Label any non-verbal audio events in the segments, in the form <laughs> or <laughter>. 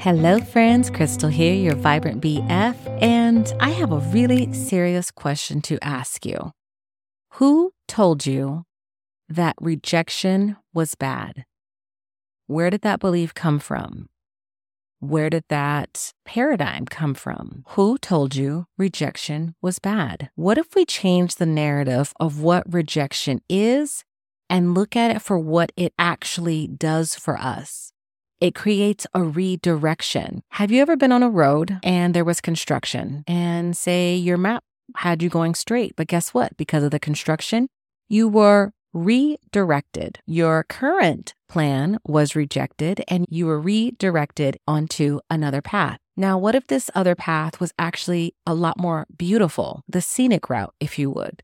Hello, friends. Crystal here, your vibrant BF, and I have a really serious question to ask you. Who told you that rejection was bad? Where did that belief come from? Where did that paradigm come from? Who told you rejection was bad? What if we change the narrative of what rejection is and look at it for what it actually does for us? It creates a redirection. Have you ever been on a road and there was construction and say your map had you going straight, but guess what? Because of the construction, you were redirected. Your current plan was rejected and you were redirected onto another path. Now, what if this other path was actually a lot more beautiful, the scenic route, if you would?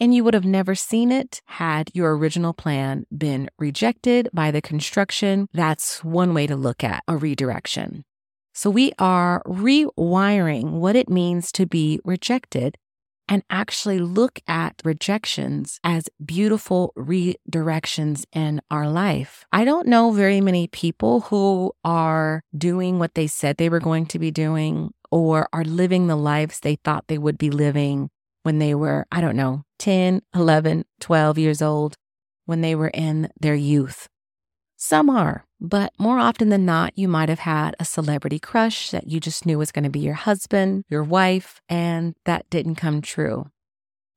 And you would have never seen it had your original plan been rejected by the construction. That's one way to look at a redirection. So we are rewiring what it means to be rejected and actually look at rejections as beautiful redirections in our life. I don't know very many people who are doing what they said they were going to be doing or are living the lives they thought they would be living when they were, I don't know, 10, 11, 12 years old, when they were in their youth. Some are, but more often than not, you might have had a celebrity crush that you just knew was going to be your husband, your wife, and that didn't come true.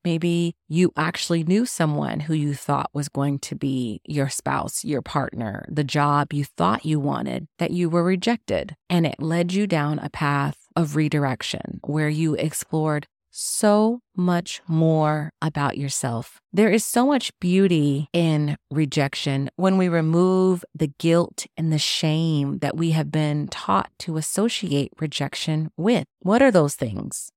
Maybe you actually knew someone who you thought was going to be your spouse, your partner, the job you thought you wanted, that you were rejected. And it led you down a path of redirection where you explored so much more about yourself. There is so much beauty in rejection when we remove the guilt and the shame that we have been taught to associate rejection with. What are those things?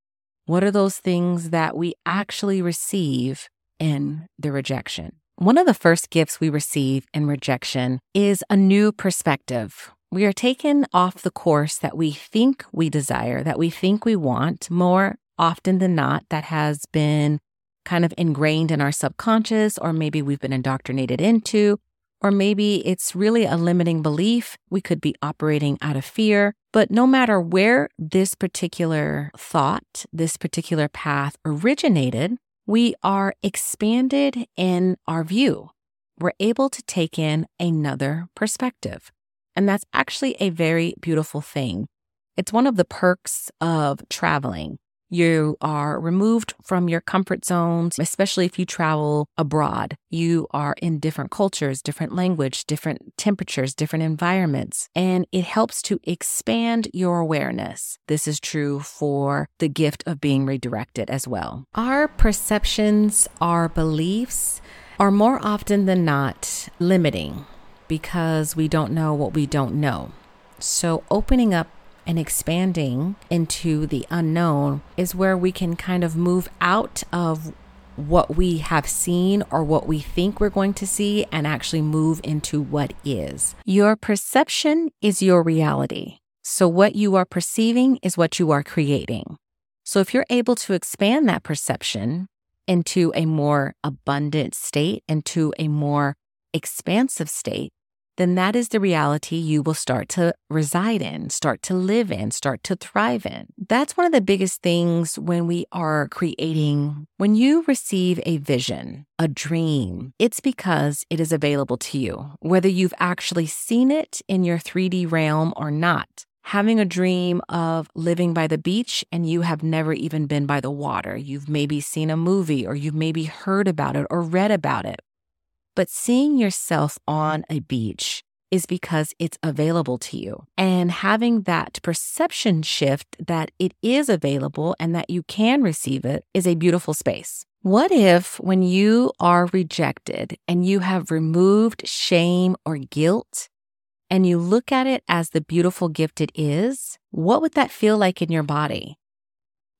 What are those things that we actually receive in the rejection? One of the first gifts we receive in rejection is a new perspective. We are taken off the course that we think we desire, that we think we want, more often than not that has been kind of ingrained in our subconscious, or maybe we've been indoctrinated into, or maybe it's really a limiting belief. We could be operating out of fear. But no matter where this particular thought, this particular path originated, we are expanded in our view. We're able to take in another perspective. And that's actually a very beautiful thing. It's one of the perks of traveling. You are removed from your comfort zones, especially if you travel abroad. You are in different cultures, different language, different temperatures, different environments, and it helps to expand your awareness. This is true for the gift of being redirected as well. Our perceptions, our beliefs are more often than not limiting because we don't know what we don't know. So, opening up and expanding into the unknown is where we can kind of move out of what we have seen or what we think we're going to see and actually move into what is. Your perception is your reality. So, what you are perceiving is what you are creating. So, if you're able to expand that perception into a more abundant state, into a more expansive state, then that is the reality you will start to reside in, start to live in, start to thrive in. That's one of the biggest things when we are creating. When you receive a vision, a dream, it's because it is available to you, whether you've actually seen it in your 3D realm or not having a dream of living by the beach and you have never even been by the water. You've maybe seen a movie or you've maybe heard about it or read about it. But seeing yourself on a beach is because it's available to you. And having that perception shift that it is available and that you can receive it is a beautiful space. What if, when you are rejected and you have removed shame or guilt, and you look at it as the beautiful gift it is, what would that feel like in your body?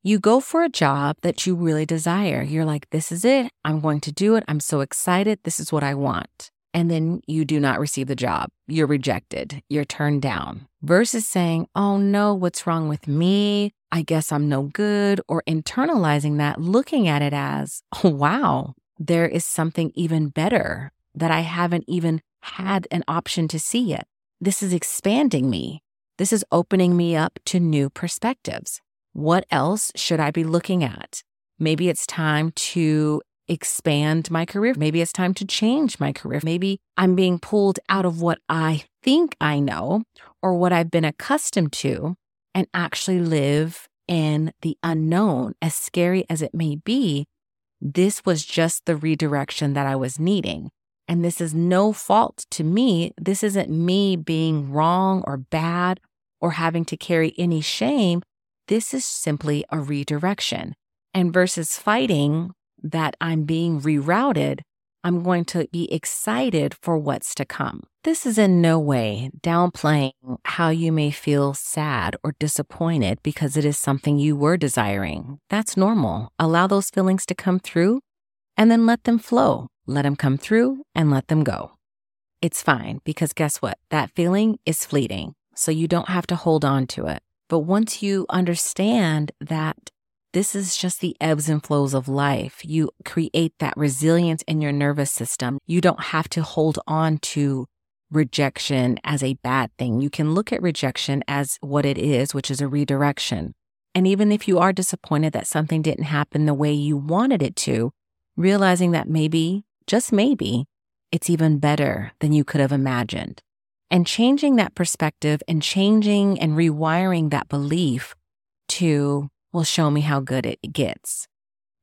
You go for a job that you really desire. You're like, this is it. I'm going to do it. I'm so excited. This is what I want. And then you do not receive the job. You're rejected. You're turned down versus saying, oh no, what's wrong with me? I guess I'm no good. Or internalizing that, looking at it as, oh, <laughs> wow, there is something even better that I haven't even had an option to see yet. This is expanding me. This is opening me up to new perspectives. What else should I be looking at? Maybe it's time to expand my career. Maybe it's time to change my career. Maybe I'm being pulled out of what I think I know or what I've been accustomed to and actually live in the unknown, as scary as it may be. This was just the redirection that I was needing. And this is no fault to me. This isn't me being wrong or bad or having to carry any shame. This is simply a redirection. And versus fighting that I'm being rerouted, I'm going to be excited for what's to come. This is in no way downplaying how you may feel sad or disappointed because it is something you were desiring. That's normal. Allow those feelings to come through and then let them flow. Let them come through and let them go. It's fine because guess what? That feeling is fleeting. So you don't have to hold on to it. But once you understand that this is just the ebbs and flows of life. You create that resilience in your nervous system. You don't have to hold on to rejection as a bad thing. You can look at rejection as what it is, which is a redirection. And even if you are disappointed that something didn't happen the way you wanted it to, realizing that maybe, just maybe, it's even better than you could have imagined. And changing that perspective and changing and rewiring that belief to well, show me how good it gets.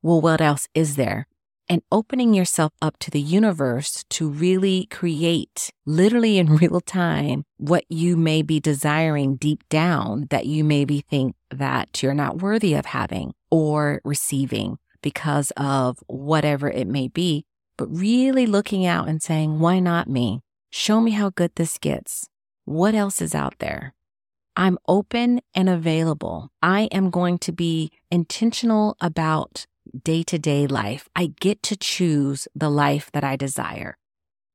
Well, what else is there? And opening yourself up to the universe to really create, literally in <laughs> real time, what you may be desiring deep down that you maybe think that you're not worthy of having or receiving because of whatever it may be. But really looking out and saying, why not me? Show me how good this gets. What else is out there? I'm open and available. I am going to be intentional about day to day life. I get to choose the life that I desire.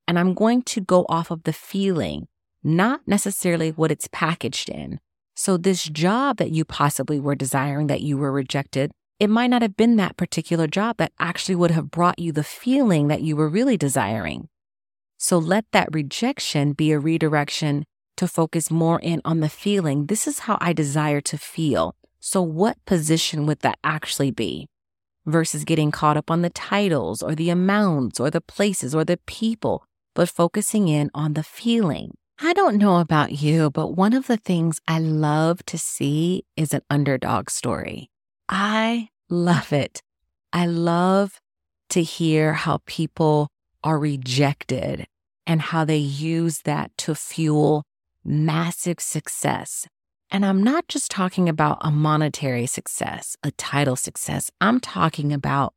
And I'm going to go off of the feeling, not necessarily what it's packaged in. So, this job that you possibly were desiring that you were rejected, it might not have been that particular job that actually would have brought you the feeling that you were really desiring. So, let that rejection be a redirection to focus more in on the feeling. This is how I desire to feel. So, what position would that actually be? Versus getting caught up on the titles or the amounts or the places or the people, but focusing in on the feeling. I don't know about you, but one of the things I love to see is an underdog story. I love it. I love to hear how people are rejected and how they use that to fuel massive success. And I'm not just talking about a monetary success, a title success. I'm talking about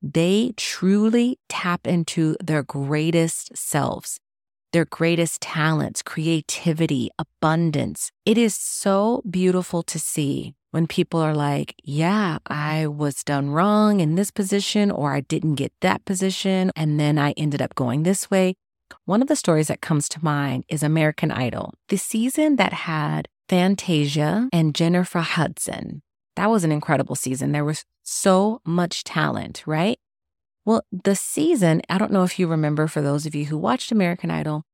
they truly tap into their greatest selves, their greatest talents, creativity, abundance. It is so beautiful to see when people are like, yeah, I was done wrong in this position, or I didn't get that position, and then I ended up going this way. One of the stories that comes to mind is American Idol, the season that had Fantasia and Jennifer Hudson. That was an incredible season. There was so much talent, right? Well, the season, I don't know if you remember for those of you who watched American Idol,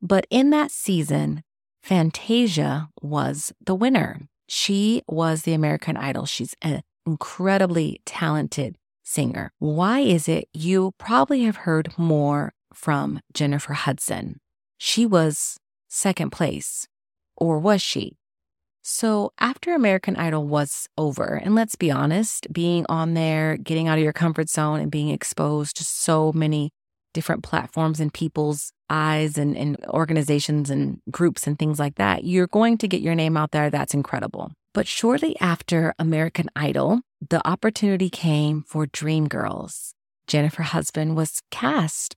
but in that season, Fantasia was the winner. She was the American Idol. She's an incredibly talented singer. Why is it you probably have heard more from Jennifer Hudson. She was second place, or was she? So after American Idol was over, and let's be honest, being on there, getting out of your comfort zone, and being exposed to so many different platforms and people's eyes and, and organizations and groups and things like that, you're going to get your name out there. That's incredible. But shortly after American Idol, the opportunity came for Dreamgirls. Jennifer Hudson was cast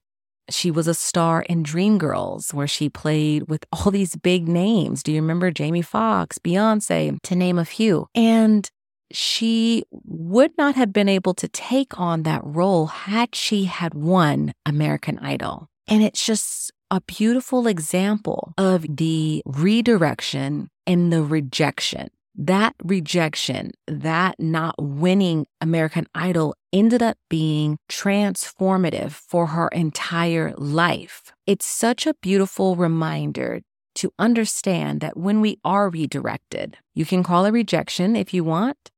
she was a star in Dreamgirls, where she played with all these big names. Do you remember Jamie Foxx, Beyonce, to name a few? And she would not have been able to take on that role had she had won American Idol. And it's just a beautiful example of the redirection and the rejection that rejection, that not winning American Idol ended up being transformative for her entire life. It's such a beautiful reminder to understand that when we are redirected, you can call a rejection if you want,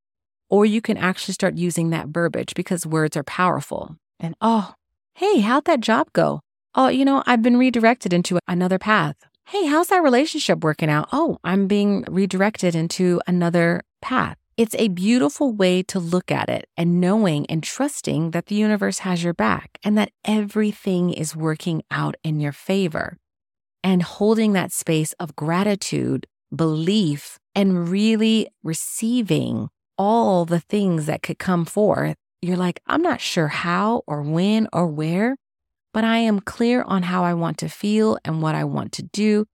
or you can actually start using that verbiage because words are powerful. And oh, hey, how'd that job go? Oh, you know, I've been redirected into another path. Hey, how's that relationship working out? Oh, I'm being redirected into another path. It's a beautiful way to look at it and knowing and trusting that the universe has your back and that everything is working out in your favor. And holding that space of gratitude, belief, and really receiving all the things that could come forth. You're like, I'm not sure how or when or where, but I am clear on how I want to feel and what I want to do.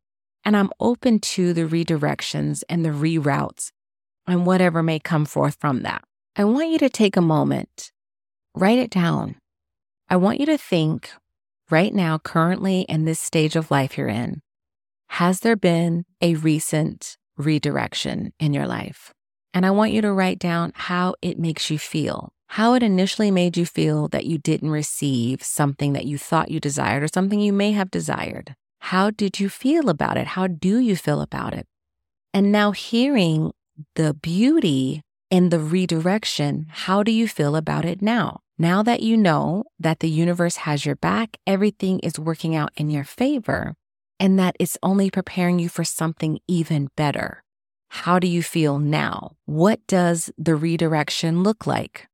And I'm open to the redirections and the reroutes and whatever may come forth from that. I want you to take a moment, write it down. I want you to think right now, currently in this stage of life you're in, has there been a recent redirection in your life? And I want you to write down how it makes you feel, how it initially made you feel that you didn't receive something that you thought you desired or something you may have desired. How did you feel about it? How do you feel about it? And now hearing the beauty in the redirection, how do you feel about it now? Now that you know that the universe has your back, everything is working out in your favor, and that it's only preparing you for something even better. How do you feel now? What does the redirection look like?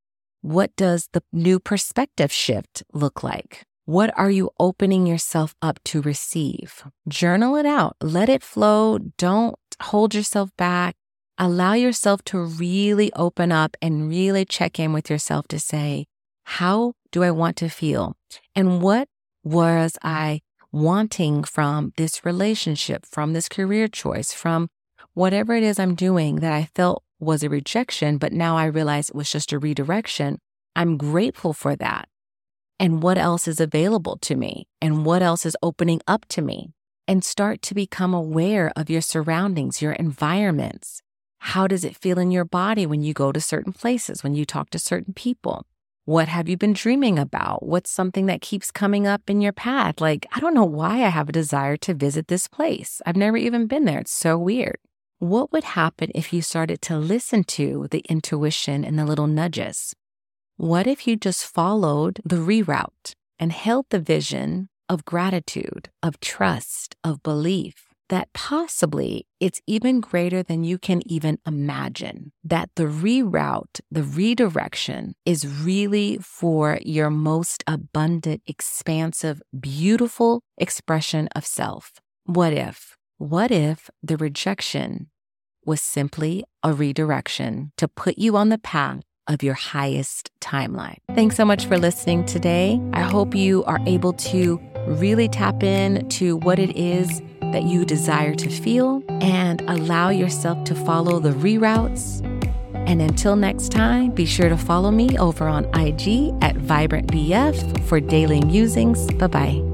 What does the new perspective shift look like? What are you opening yourself up to receive? Journal it out. Let it flow. Don't hold yourself back allow yourself to really open up and really check in with yourself to say, how do I want to feel? And what was I wanting from this relationship, from this career choice, from whatever it is I'm doing that I felt was a rejection, but now I realize it was just a redirection. I'm grateful for that. And what else is available to me? And what else is opening up to me? And start to become aware of your surroundings, your environments. How does it feel in your body when you go to certain places, when you talk to certain people? What have you been dreaming about? What's something that keeps coming up in your path? Like, I don't know why I have a desire to visit this place. I've never even been there. It's so weird. What would happen if you started to listen to the intuition and the little nudges? What if you just followed the reroute and held the vision of gratitude, of trust, of belief? that possibly it's even greater than you can even imagine. That the reroute, the redirection is really for your most abundant, expansive, beautiful expression of self. What if? What if the rejection was simply a redirection to put you on the path of your highest timeline? Thanks so much for listening today. I hope you are able to really tap in to what it is that you desire to feel and allow yourself to follow the reroutes. And until next time, be sure to follow me over on IG at VibrantBF for daily musings. Bye bye.